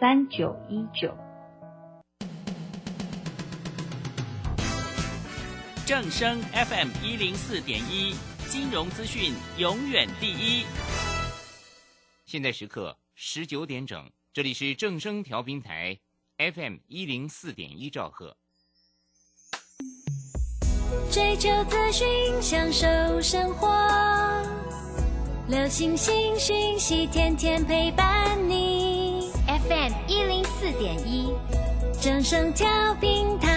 三九一九。正声 FM 一零四点一，金融资讯永远第一。现在时刻十九点整，这里是正声调频台 FM 一零四点一兆赫。追求资讯，享受生活，流星星讯息，天天陪伴你。FM 一零四点一，正声跳平台。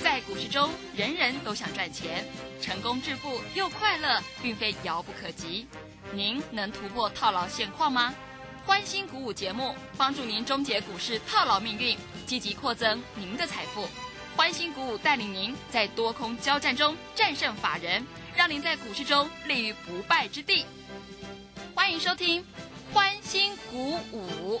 在股市中人人都想赚钱，成功致富又快乐，并非遥不可及。您能突破套牢现况吗？欢欣鼓舞节目帮助您终结股市套牢命运，积极扩增您的财富。欢欣鼓舞带领您在多空交战中战胜法人，让您在股市中立于不败之地。欢迎收听欢欣鼓舞。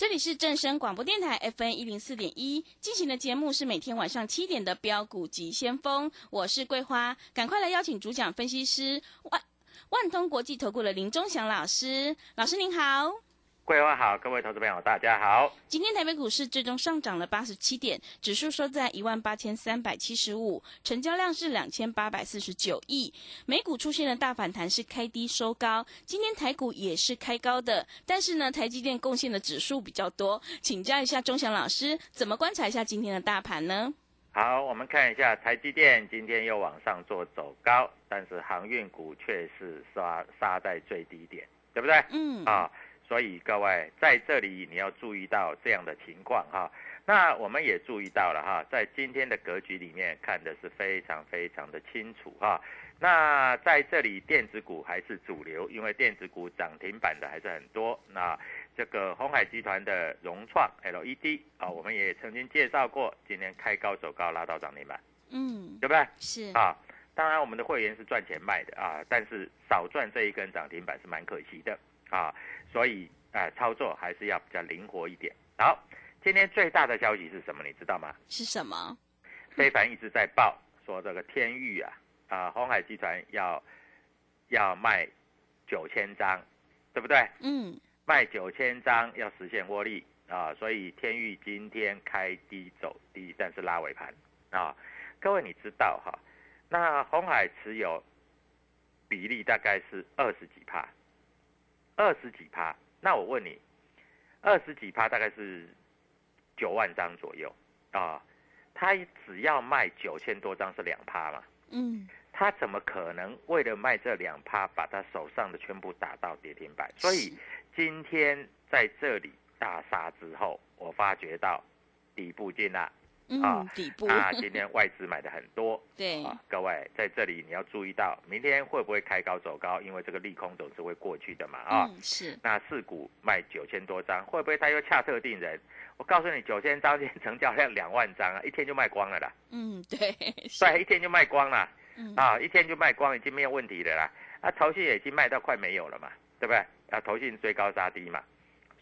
这里是正声广播电台 FN 一零四点一进行的节目是每天晚上七点的标股及先锋，我是桂花，赶快来邀请主讲分析师万万通国际投顾的林忠祥老师，老师您好。各位好，各位投资朋友，大家好。今天台北股市最终上涨了八十七点，指数收在一万八千三百七十五，成交量是两千八百四十九亿。美股出现了大反弹，是开低收高。今天台股也是开高的，但是呢，台积电贡献的指数比较多。请教一下钟祥老师，怎么观察一下今天的大盘呢？好，我们看一下台积电今天又往上做走高，但是航运股却是杀杀在最低点，对不对？嗯。啊。所以各位在这里你要注意到这样的情况哈，那我们也注意到了哈，在今天的格局里面看的是非常非常的清楚哈。那在这里电子股还是主流，因为电子股涨停板的还是很多。那这个红海集团的融创 LED 啊，我们也曾经介绍过，今天开高走高拉到涨停板，嗯，对不对？是啊，当然我们的会员是赚钱卖的啊，但是少赚这一根涨停板是蛮可惜的啊。所以，哎，操作还是要比较灵活一点。好，今天最大的消息是什么？你知道吗？是什么？非凡一直在报说这个天域啊，啊，红海集团要要卖九千张，对不对？嗯。卖九千张要实现获利啊，所以天域今天开低走低，但是拉尾盘啊。各位你知道哈？那红海持有比例大概是二十几帕。二十几趴，那我问你，二十几趴大概是九万张左右啊，他只要卖九千多张是两趴嘛？嗯，他怎么可能为了卖这两趴，把他手上的全部打到跌停板？所以今天在这里大杀之后，我发觉到底部进了。啊，底部啊，今天外资买的很多，对啊，各位在这里你要注意到，明天会不会开高走高？因为这个利空总是会过去的嘛，啊，是。那四股卖九千多张，会不会他又恰特定人？我告诉你，九千张天成交量两万张啊，一天就卖光了啦。嗯，对，对，一天就卖光了，嗯，啊，一天就卖光，已经没有问题的啦。啊，头信也已经卖到快没有了嘛，对不对？啊，头信追高杀低嘛，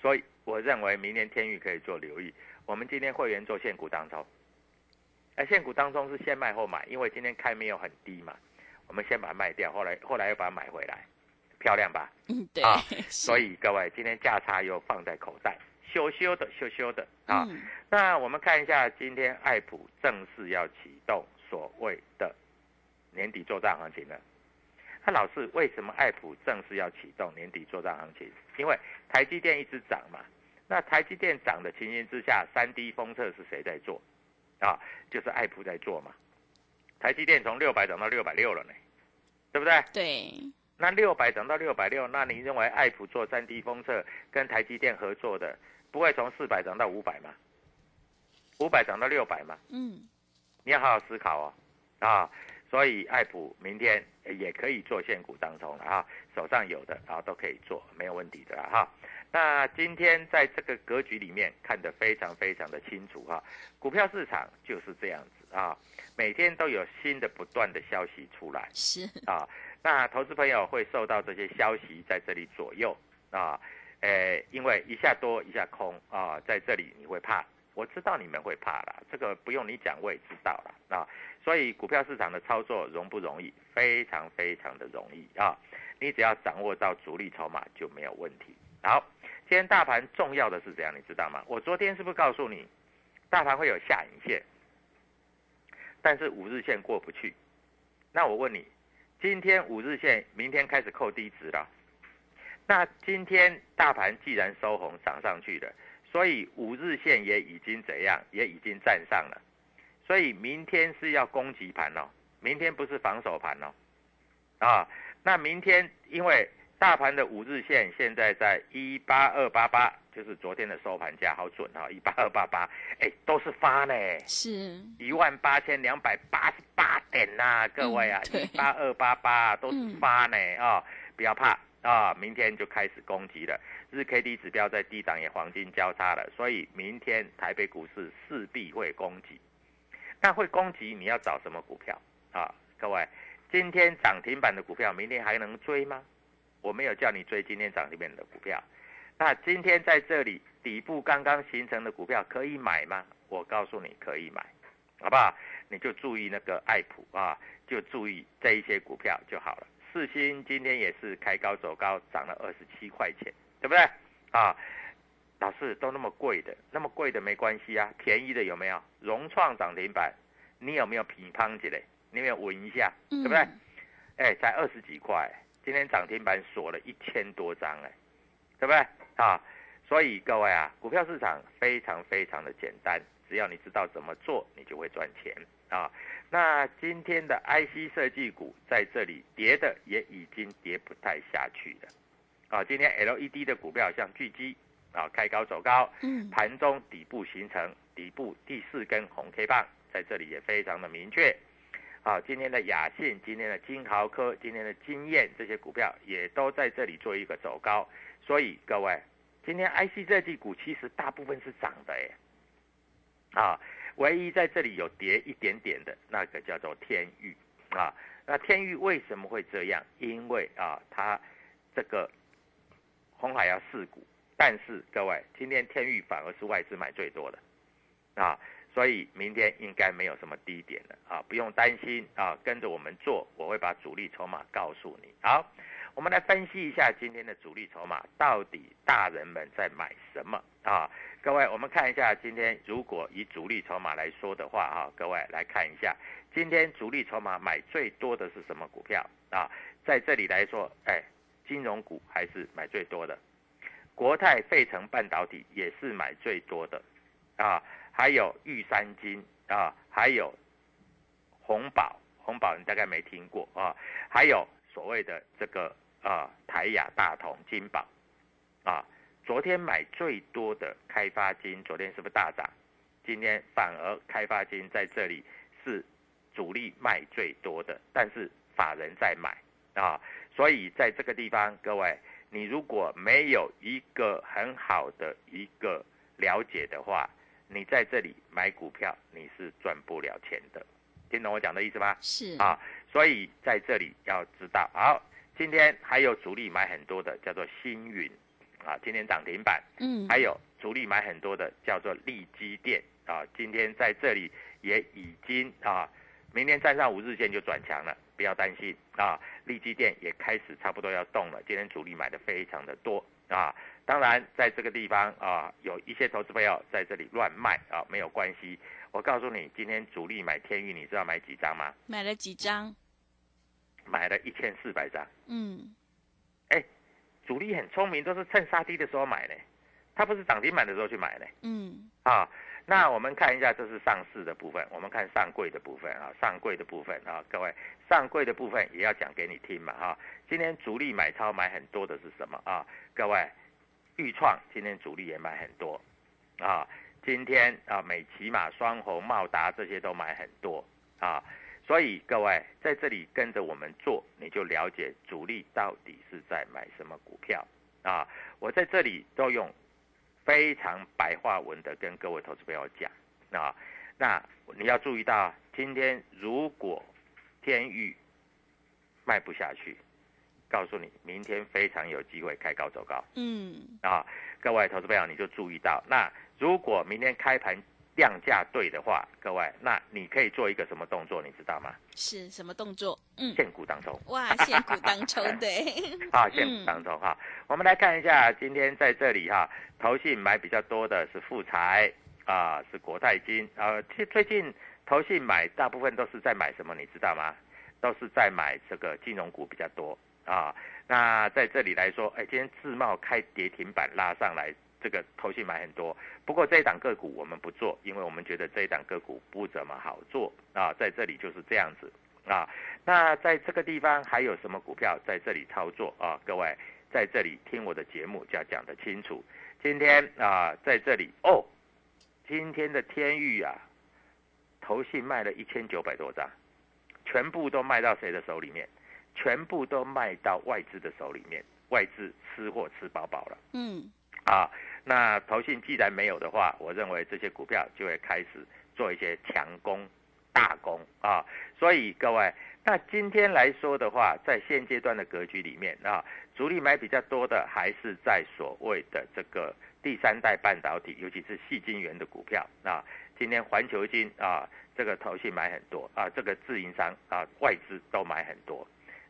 所以我认为明年天域可以做留意。我们今天会员做现股当中。哎，现股当中是先卖后买，因为今天开没有很低嘛，我们先把它卖掉，后来后来又把它买回来，漂亮吧？嗯，对。啊，所以各位今天价差又放在口袋，羞羞的，羞羞的啊。那我们看一下今天爱普正式要启动所谓的年底做账行情了。那老师，为什么爱普正式要启动年底做账行情？因为台积电一直涨嘛，那台积电涨的情形之下，三 D 封测是谁在做？啊，就是爱普在做嘛，台积电从六百涨到六百六了呢，对不对？对。那六百涨到六百六，那你认为爱普做三 D 封测跟台积电合作的，不会从四百涨到五百吗？五百涨到六百吗？嗯，你要好好思考哦，啊，所以爱普明天也可以做现股当中了哈，手上有的啊都可以做，没有问题的啦哈。那今天在这个格局里面看得非常非常的清楚哈，股票市场就是这样子啊，每天都有新的不断的消息出来是，啊，那投资朋友会受到这些消息在这里左右啊，诶，因为一下多一下空啊，在这里你会怕。我知道你们会怕了，这个不用你讲，我也知道了啊。所以股票市场的操作容不容易？非常非常的容易啊！你只要掌握到主力筹码就没有问题。好，今天大盘重要的是怎样，你知道吗？我昨天是不是告诉你，大盘会有下影线，但是五日线过不去。那我问你，今天五日线明天开始扣低值了，那今天大盘既然收红涨上去了。所以五日线也已经怎样，也已经站上了，所以明天是要攻击盘哦，明天不是防守盘哦，啊，那明天因为大盘的五日线现在在一八二八八，就是昨天的收盘价，好准哈，一八二八八，哎，都是发呢，是一万八千两百八十八点呐，各位啊，一八二八八都是发呢啊，不要怕啊，明天就开始攻击了。日 K D 指标在低档也黄金交叉了，所以明天台北股市势必会攻击。那会攻击，你要找什么股票啊？各位，今天涨停板的股票，明天还能追吗？我没有叫你追今天涨停板的股票。那今天在这里底部刚刚形成的股票可以买吗？我告诉你可以买，好不好？你就注意那个爱普啊，就注意这一些股票就好了。四星今天也是开高走高，涨了二十七块钱。对不对啊？老师都那么贵的，那么贵的没关系啊，便宜的有没有？融创涨停板，你有没有品乓起来？你有没有闻一下？对不对？哎，才二十几块，今天涨停板锁了一千多张，哎，对不对啊？所以各位啊，股票市场非常非常的简单，只要你知道怎么做，你就会赚钱啊。那今天的 IC 设计股在这里跌的也已经跌不太下去了。啊，今天 LED 的股票像巨基啊，开高走高，嗯，盘中底部形成底部第四根红 K 棒，在这里也非常的明确。啊，今天的雅信、今天的金豪科、今天的金燕这些股票也都在这里做一个走高，所以各位，今天 IC 设计股其实大部分是涨的哎，啊，唯一在这里有跌一点点的那个叫做天域啊，那天域为什么会这样？因为啊，它这个。红海要四股，但是各位，今天天域反而是外资买最多的，啊，所以明天应该没有什么低点了啊，不用担心啊，跟着我们做，我会把主力筹码告诉你。好，我们来分析一下今天的主力筹码到底大人们在买什么啊？各位，我们看一下今天如果以主力筹码来说的话哈，各位来看一下今天主力筹码买最多的是什么股票啊？在这里来说，哎。金融股还是买最多的，国泰费城半导体也是买最多的，啊，还有玉山金啊，还有红宝，红宝你大概没听过啊，还有所谓的这个啊台亚大同金宝，啊，昨天买最多的开发金，昨天是不是大涨？今天反而开发金在这里是主力卖最多的，但是法人在买啊。所以在这个地方，各位，你如果没有一个很好的一个了解的话，你在这里买股票你是赚不了钱的，听懂我讲的意思吗？是啊，所以在这里要知道，好，今天还有主力买很多的叫做星云，啊，今天涨停板，嗯，还有主力买很多的叫做利基电，啊，今天在这里也已经啊，明天站上五日线就转强了。不要担心啊，利基电也开始差不多要动了。今天主力买的非常的多啊，当然在这个地方啊，有一些投资朋友在这里乱卖啊，没有关系。我告诉你，今天主力买天域，你知道买几张吗？买了几张？买了一千四百张。嗯，哎，主力很聪明，都是趁杀低的时候买的，他不是涨停板的时候去买呢。嗯，啊，那我们看一下，这是上市的部分，我们看上柜的部分啊，上柜的部分啊，各位，上柜的部分也要讲给你听嘛哈。今天主力买超买很多的是什么啊？各位，豫创今天主力也买很多啊，今天啊美骑马、双红、茂达这些都买很多啊，所以各位在这里跟着我们做，你就了解主力到底是在买什么股票啊。我在这里都用。非常白话文的跟各位投资朋友讲啊，那你要注意到，今天如果天域卖不下去，告诉你，明天非常有机会开高走高。嗯，啊，各位投资朋友你就注意到，那如果明天开盘。量价对的话，各位，那你可以做一个什么动作，你知道吗？是什么动作？嗯，现股当中。哇，现股当中，对。啊，现股当中哈，我们来看一下，今天在这里哈，投信买比较多的是富财啊，是国泰金啊。其实最近投信买大部分都是在买什么，你知道吗？都是在买这个金融股比较多啊。那在这里来说，哎，今天自贸开跌停板拉上来。这个投信买很多，不过这一档个股我们不做，因为我们觉得这一档个股不怎么好做啊，在这里就是这样子啊。那在这个地方还有什么股票在这里操作啊？各位在这里听我的节目就要讲得清楚。今天啊，在这里哦，今天的天域啊，投信卖了一千九百多张，全部都卖到谁的手里面？全部都卖到外资的手里面，外资吃货吃饱饱了。嗯。啊，那投信既然没有的话，我认为这些股票就会开始做一些强攻、大攻啊。所以各位，那今天来说的话，在现阶段的格局里面啊，主力买比较多的还是在所谓的这个第三代半导体，尤其是细晶圆的股票啊。今天环球金啊，这个投信买很多啊，这个自营商啊，外资都买很多。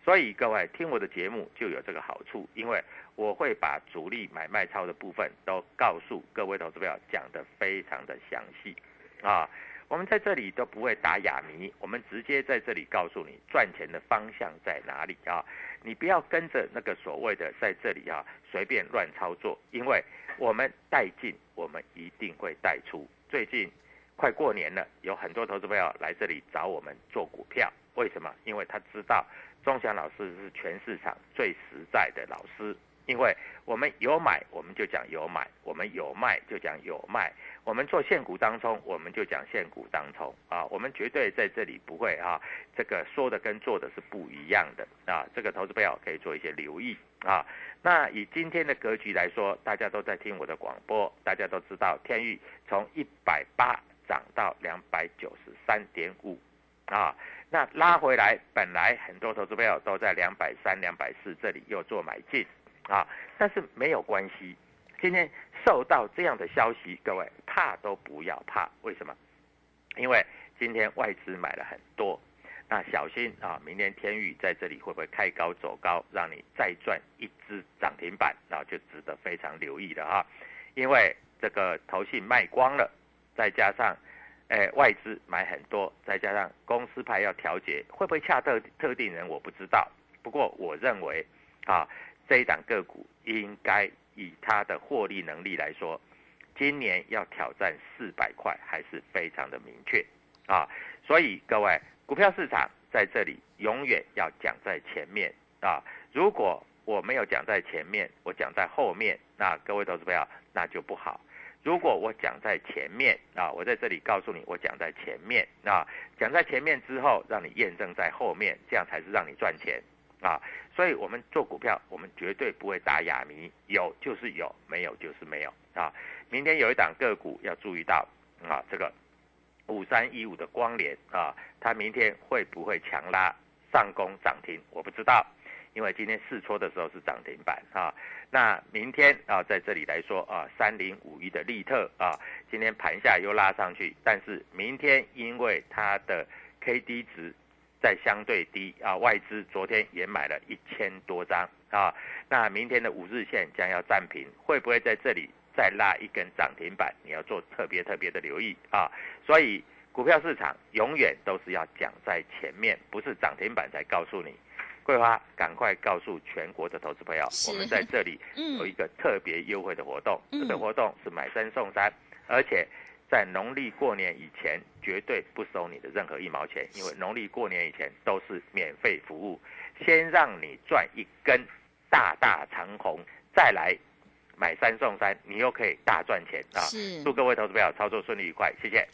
所以各位听我的节目就有这个好处，因为我会把主力买卖超的部分都告诉各位投资朋友，讲得非常的详细啊。我们在这里都不会打哑谜，我们直接在这里告诉你赚钱的方向在哪里啊。你不要跟着那个所谓的在这里啊随便乱操作，因为我们带进，我们一定会带出。最近快过年了，有很多投资朋友来这里找我们做股票，为什么？因为他知道。钟祥老师是全市场最实在的老师，因为我们有买我们就讲有买，我们有卖就讲有卖，我们做现股当中我们就讲现股当中啊，我们绝对在这里不会啊，这个说的跟做的是不一样的啊，这个投资朋友可以做一些留意啊。那以今天的格局来说，大家都在听我的广播，大家都知道天域从一百八涨到两百九十三点五啊。那拉回来，本来很多投资朋友都在两百三、两百四这里又做买进，啊，但是没有关系。今天受到这样的消息，各位怕都不要怕，为什么？因为今天外资买了很多，那小心啊，明天天宇在这里会不会开高走高，让你再赚一只涨停板，那就值得非常留意了哈。因为这个投信卖光了，再加上。哎，外资买很多，再加上公司派要调节，会不会恰特特定人我不知道。不过我认为，啊，这一档个股应该以它的获利能力来说，今年要挑战四百块还是非常的明确啊。所以各位，股票市场在这里永远要讲在前面啊。如果我没有讲在前面，我讲在后面，那各位投资朋友那就不好。如果我讲在前面啊，我在这里告诉你，我讲在前面啊，讲在前面之后，让你验证在后面，这样才是让你赚钱啊。所以，我们做股票，我们绝对不会打哑谜，有就是有，没有就是没有啊。明天有一档个股要注意到啊，这个五三一五的光联啊，它明天会不会强拉上攻涨停？我不知道。因为今天试搓的时候是涨停板啊，那明天啊在这里来说啊，三零五一的利特啊，今天盘下又拉上去，但是明天因为它的 K D 值在相对低啊，外资昨天也买了一千多张啊，那明天的五日线将要暂平，会不会在这里再拉一根涨停板？你要做特别特别的留意啊，所以股票市场永远都是要讲在前面，不是涨停板才告诉你。桂花，赶快告诉全国的投资朋友，我们在这里有一个特别优惠的活动。这个活动是买三送三，而且在农历过年以前绝对不收你的任何一毛钱，因为农历过年以前都是免费服务，先让你赚一根大大长虹，再来买三送三，你又可以大赚钱啊！是祝各位投资朋友操作顺利愉快，谢谢。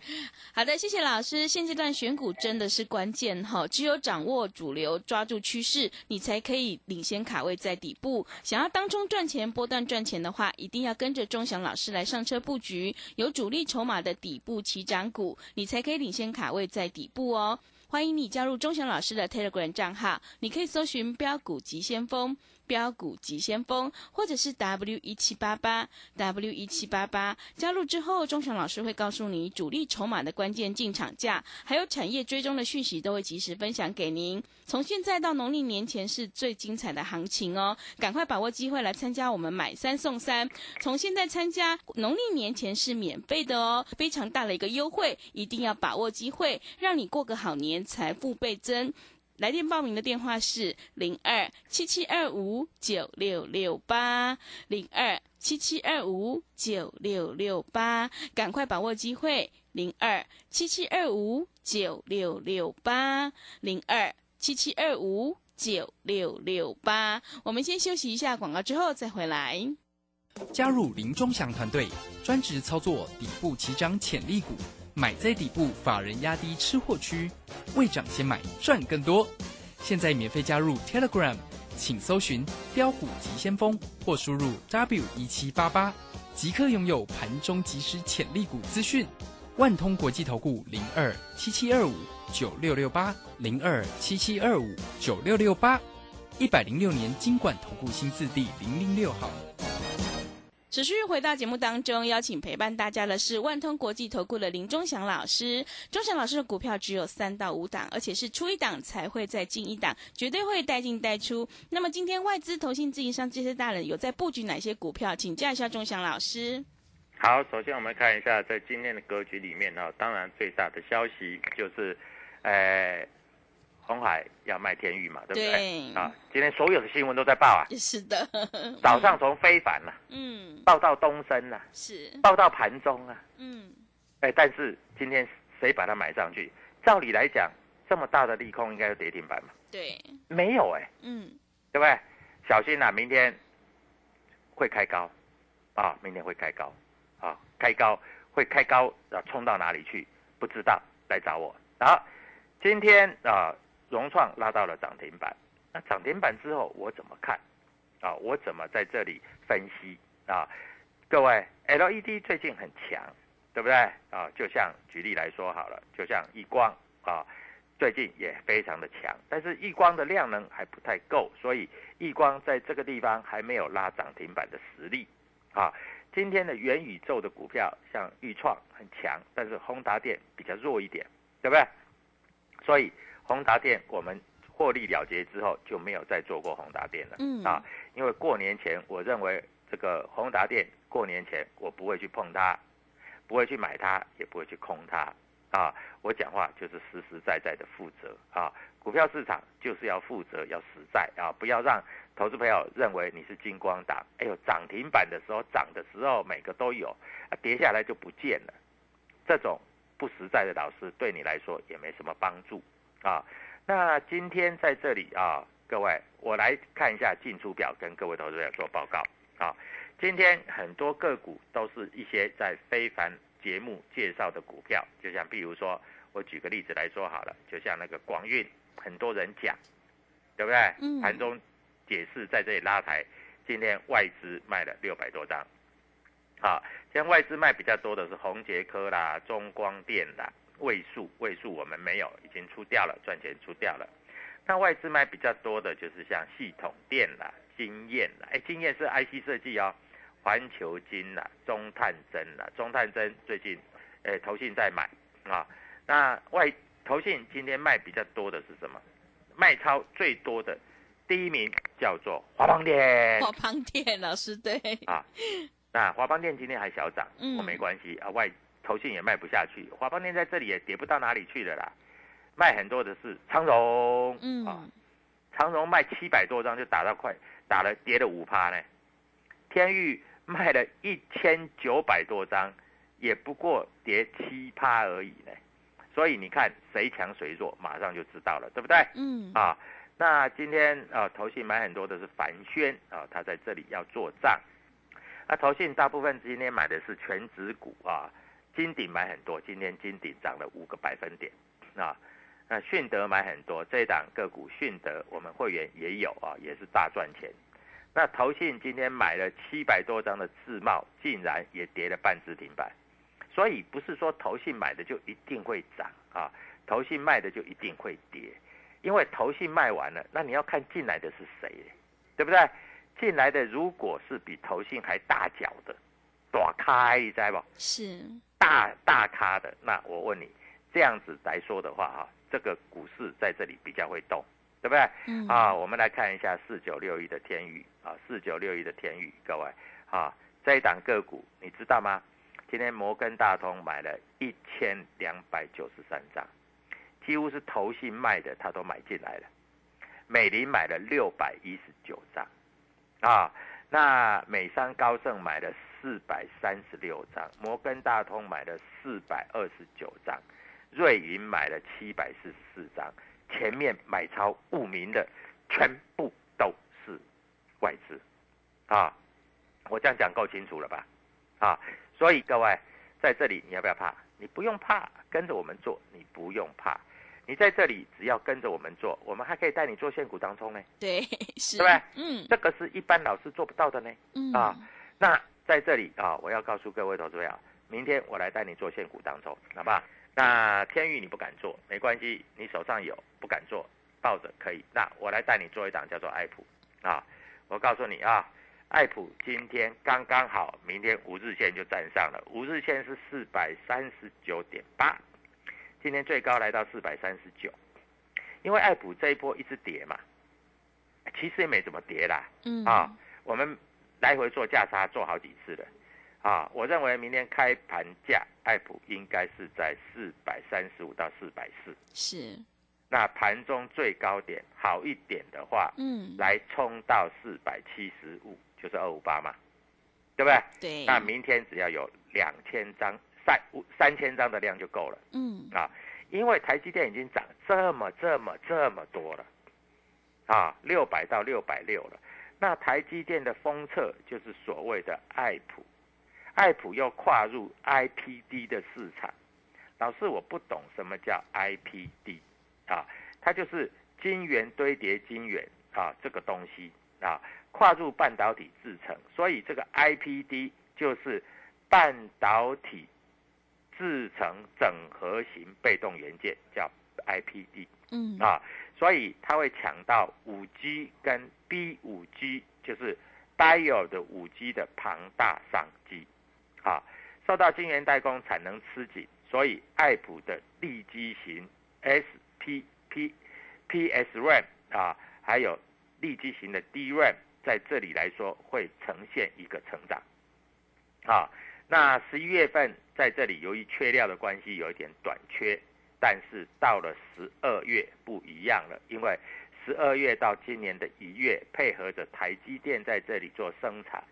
好的，谢谢老师。现阶段选股真的是关键哈，只有掌握主流，抓住趋势，你才可以领先卡位在底部。想要当中赚钱、波段赚钱的话，一定要跟着钟祥老师来上车布局，有主力筹码的底部起涨股，你才可以领先卡位在底部哦。欢迎你加入钟祥老师的 Telegram 账号，你可以搜寻“标股急先锋”。标股急先锋，或者是 W 一七八八 W 一七八八，加入之后，钟祥老师会告诉你主力筹码的关键进场价，还有产业追踪的讯息，都会及时分享给您。从现在到农历年前是最精彩的行情哦，赶快把握机会来参加我们买三送三。从现在参加，农历年前是免费的哦，非常大的一个优惠，一定要把握机会，让你过个好年，财富倍增。来电报名的电话是零二七七二五九六六八零二七七二五九六六八，赶快把握机会零二七七二五九六六八零二七七二五九六六八。我们先休息一下广告，之后再回来。加入林中祥团队，专职操作底部起涨潜力股。买在底部，法人压低吃货区，未涨先买赚更多。现在免费加入 Telegram，请搜寻“标股急先锋”或输入 W 一七八八，即刻拥有盘中即时潜力股资讯。万通国际投顾零二七七二五九六六八零二七七二五九六六八，一百零六年经管投顾新字第零零六号。持续回到节目当中，邀请陪伴大家的是万通国际投顾的林忠祥老师。忠祥老师的股票只有三到五档，而且是出一档才会再进一档，绝对会带进带出。那么今天外资、投信、自营商这些大人有在布局哪些股票？请教一下忠祥老师。好，首先我们看一下在今天的格局里面呢，当然最大的消息就是，呃。红海要卖天域嘛，对不对？啊，今天所有的新闻都在报啊。是的。早上从非凡了，嗯，报到东升了，是，报到盘中啊，嗯，哎，但是今天谁把它买上去？照理来讲，这么大的利空应该有跌停板嘛？对，没有哎，嗯，对不对？小心呐，明天会开高，啊，明天会开高，啊，开高会开高，要冲到哪里去？不知道，来找我。好，今天啊。融创拉到了涨停板，那涨停板之后我怎么看？啊，我怎么在这里分析啊？各位，LED 最近很强，对不对？啊，就像举例来说好了，就像易光啊，最近也非常的强，但是易光的量能还不太够，所以易光在这个地方还没有拉涨停板的实力啊。今天的元宇宙的股票像裕创很强，但是宏达电比较弱一点，对不对？所以。宏达电我们获利了结之后就没有再做过宏达电了，嗯。啊，因为过年前我认为这个宏达电过年前我不会去碰它，不会去买它，也不会去空它，啊，我讲话就是实实在在的负责。啊，股票市场就是要负责要实在。啊，不要让投资朋友认为你是金光党，哎呦涨停板的时候涨的时候每个都有，啊跌下来就不见了，这种不实在的老师对你来说也没什么帮助。啊，那今天在这里啊，各位，我来看一下进出表，跟各位投资者做报告。啊，今天很多个股都是一些在非凡节目介绍的股票，就像比如说，我举个例子来说好了，就像那个广运，很多人讲，对不对？嗯。盘中解释在这里拉抬，今天外资卖了六百多张。好，现在外资卖比较多的是宏杰科啦、中光电啦。位数位数我们没有，已经出掉了，赚钱出掉了。那外资卖比较多的就是像系统电啦、经验啦，哎，经验是 IC 设计哦，环球金啦、中探针啦、中探针最近，哎，投信在买啊。那外投信今天卖比较多的是什么？卖超最多的第一名叫做华邦电。华邦电老师对啊，那华邦电今天还小涨，嗯，没关系啊外。投信也卖不下去，华邦电在这里也跌不到哪里去的啦。卖很多的是长荣，嗯啊，长荣卖七百多张就打到快打了跌了五趴呢。天域卖了一千九百多张，也不过跌七趴而已呢。所以你看谁强谁弱，马上就知道了，对不对？嗯，啊，那今天啊，投信买很多的是凡轩啊，他在这里要做账。那投信大部分今天买的是全指股啊，金鼎买很多，今天金鼎涨了五个百分点啊。那迅德买很多，这档个股迅德我们会员也有啊，也是大赚钱。那投信今天买了七百多张的自贸，竟然也跌了半只停板。所以不是说投信买的就一定会涨啊，投信卖的就一定会跌，因为投信卖完了，那你要看进来的是谁，对不对？进来的如果是比投信还大脚的，躲开，你知不？是大大咖的，那我问你，这样子来说的话，哈，这个股市在这里比较会动，对不对？嗯啊，我们来看一下四九六一的天宇啊，四九六一的天宇，各位啊，这一档个股你知道吗？今天摩根大通买了一千两百九十三张，几乎是投信卖的，他都买进来了。美林买了六百一十九张，啊，那美商高盛买了四百三十六张，摩根大通买了四百二十九张，瑞银买了七百四十四张，前面买超五名的全部都是外资，啊，我这样讲够清楚了吧？啊，所以各位在这里你要不要怕？你不用怕，跟着我们做，你不用怕。你在这里只要跟着我们做，我们还可以带你做现股当中呢，对，是，对不对？嗯这个是一般老师做不到的呢。嗯啊，那在这里啊，我要告诉各位投资者，明天我来带你做现股当中，好吧？那天域你不敢做，没关系，你手上有不敢做，抱着可以。那我来带你做一档叫做爱普啊，我告诉你啊，爱普今天刚刚好，明天五日线就站上了，五日线是四百三十九点八，今天最高来到四百三十九，因为爱普这一波一直跌嘛，其实也没怎么跌啦，嗯啊，我们来回做价差做好几次的，啊，我认为明天开盘价爱普应该是在四百三十五到四百四，是，那盘中最高点好一点的话，嗯，来冲到四百七十五，就是二五八嘛，对不对？对，那明天只要有两千张、三五三千张的量就够了。嗯。啊，因为台积电已经涨这么、这么、这么多了，啊，六百到六百六了。那台积电的封测就是所谓的爱普，爱普又跨入 IPD 的市场。老师，我不懂什么叫 IPD 啊，它就是晶圆堆叠晶圆啊，这个东西啊，跨入半导体制成，所以这个 IPD 就是半导体制成整合型被动元件，叫 IPD 嗯。啊，所以它会抢到五 G 跟 B 五 G，就是 Dial 的五 G 的庞大商机啊，受到晶圆代工产能吃紧，所以爱普的利基型 SPP PS RAM 啊，还有利基型的 DRAM，在这里来说会呈现一个成长啊。那十一月份在这里由于缺料的关系有一点短缺，但是到了十二月不一样了，因为十二月到今年的一月，配合着台积电在这里做生产，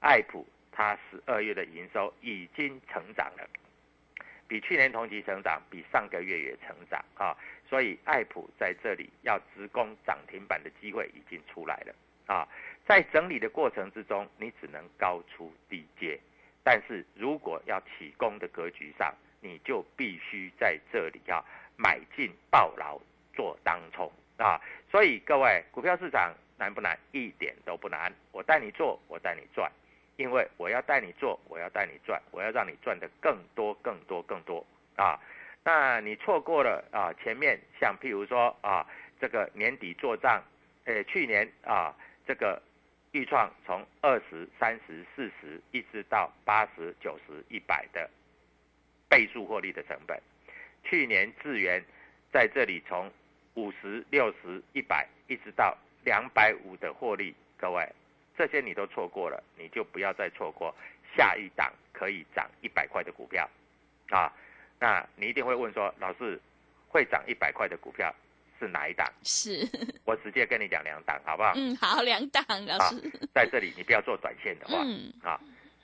爱普它十二月的营收已经成长了，比去年同期成长，比上个月也成长啊，所以爱普在这里要直攻涨停板的机会已经出来了啊，在整理的过程之中，你只能高出低接。但是如果要起攻的格局上，你就必须在这里要买进抱牢做当冲啊！所以各位，股票市场难不难？一点都不难。我带你做，我带你赚，因为我要带你做，我要带你赚，我要让你赚的更多、更多、更多啊！那你错过了啊，前面像譬如说啊，这个年底做账，呃，去年啊，这个。预创从二十三十四十一直到八十九十一百的倍数获利的成本，去年智源在这里从五十六十一百一直到两百五的获利，各位这些你都错过了，你就不要再错过下一档可以涨一百块的股票啊！那你一定会问说，老师会涨一百块的股票是哪一档？是，我直接跟你讲两档，好不好？嗯，好，两档老师，在这里你不要做短线的话，嗯啊，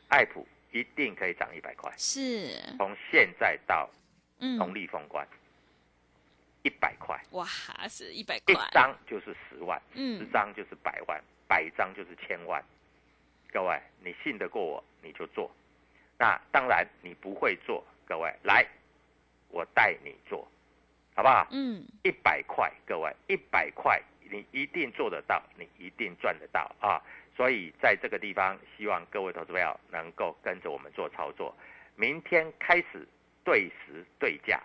爱普一定可以涨一百块。是，从现在到嗯，农历封关，一百块，哇，是一百块一块，张就是十万，嗯十嗯，张就是百万，百张就是千万。各位，你信得过我，你就做。那当然你不会做，各位来，我带你做，好不好？嗯，一百块，各位，一百块你一定做得到，你一定赚得到啊！所以在这个地方，希望各位投资朋友能够跟着我们做操作。明天开始对时对价，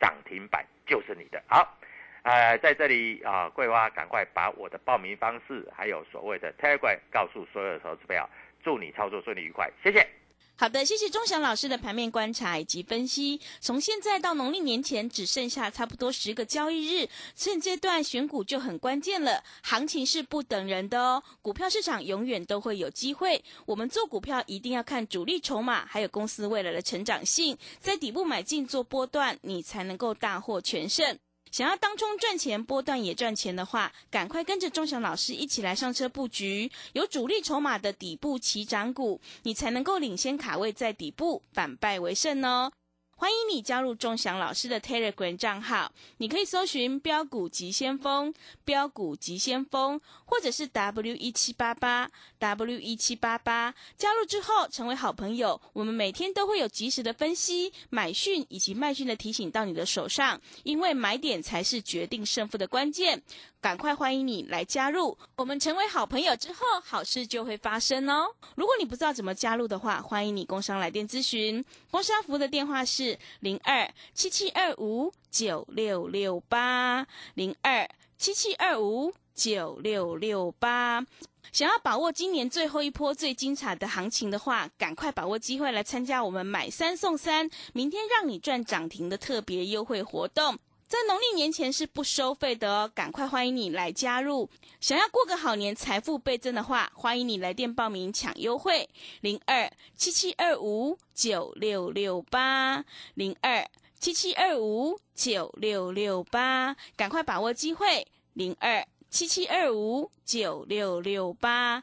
涨停板就是你的。好，呃，在这里啊，桂花赶快把我的报名方式还有所谓的 Telegram 告诉所有的投资朋友，祝你操作顺利愉快，谢谢。好的，谢谢钟祥老师的盘面观察以及分析。从现在到农历年前只剩下差不多十个交易日，趁这段选股就很关键了。行情是不等人的哦，股票市场永远都会有机会。我们做股票一定要看主力筹码，还有公司未来的成长性，在底部买进做波段，你才能够大获全胜。想要当中赚钱，波段也赚钱的话，赶快跟着钟祥老师一起来上车布局，有主力筹码的底部起涨股，你才能够领先卡位在底部，反败为胜哦。欢迎你加入钟祥老师的 Telegram 账号，你可以搜寻“标股急先锋”、“标股急先锋”，或者是 W 一七八八 W 一七八八。加入之后成为好朋友，我们每天都会有及时的分析、买讯以及卖讯的提醒到你的手上，因为买点才是决定胜负的关键。赶快欢迎你来加入，我们成为好朋友之后，好事就会发生哦。如果你不知道怎么加入的话，欢迎你工商来电咨询，工商服务的电话是零二七七二五九六六八零二七七二五九六六八。想要把握今年最后一波最精彩的行情的话，赶快把握机会来参加我们买三送三，明天让你赚涨停的特别优惠活动。在农历年前是不收费的哦，赶快欢迎你来加入。想要过个好年，财富倍增的话，欢迎你来电报名抢优惠，零二七七二五九六六八零二七七二五九六六八，赶快把握机会，零二七七二五九六六八。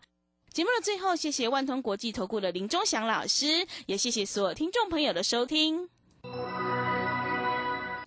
节目的最后，谢谢万通国际投顾的林忠祥老师，也谢谢所有听众朋友的收听。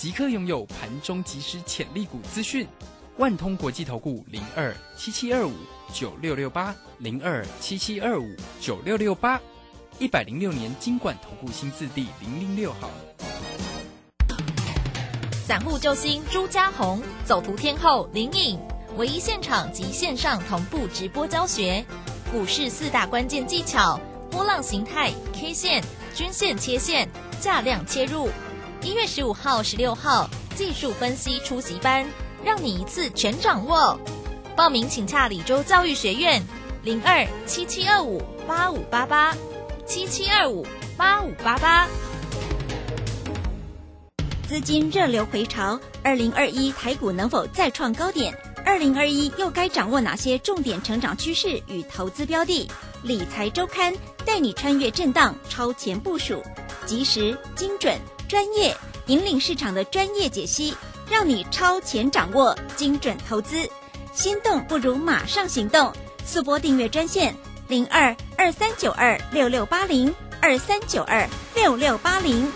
即刻拥有盘中即时潜力股资讯。万通国际投顾零二七七二五九六六八零二七七二五九六六八，一百零六年经管投顾新字第零零六号。散户救星朱家红，走图天后林颖，唯一现场及线上同步直播教学，股市四大关键技巧：波浪形态、K 线、均线切线、价量切入。一月十五号、十六号技术分析初级班，让你一次全掌握。报名请洽李州教育学院零二七七二五八五八八七七二五八五八八。资金热流回潮，二零二一台股能否再创高点？二零二一又该掌握哪些重点成长趋势与投资标的？理财周刊带你穿越震荡，超前部署，及时、精准、专业，引领市场的专业解析，让你超前掌握精准投资。心动不如马上行动，速播订阅专线零二二三九二六六八零二三九二六六八零。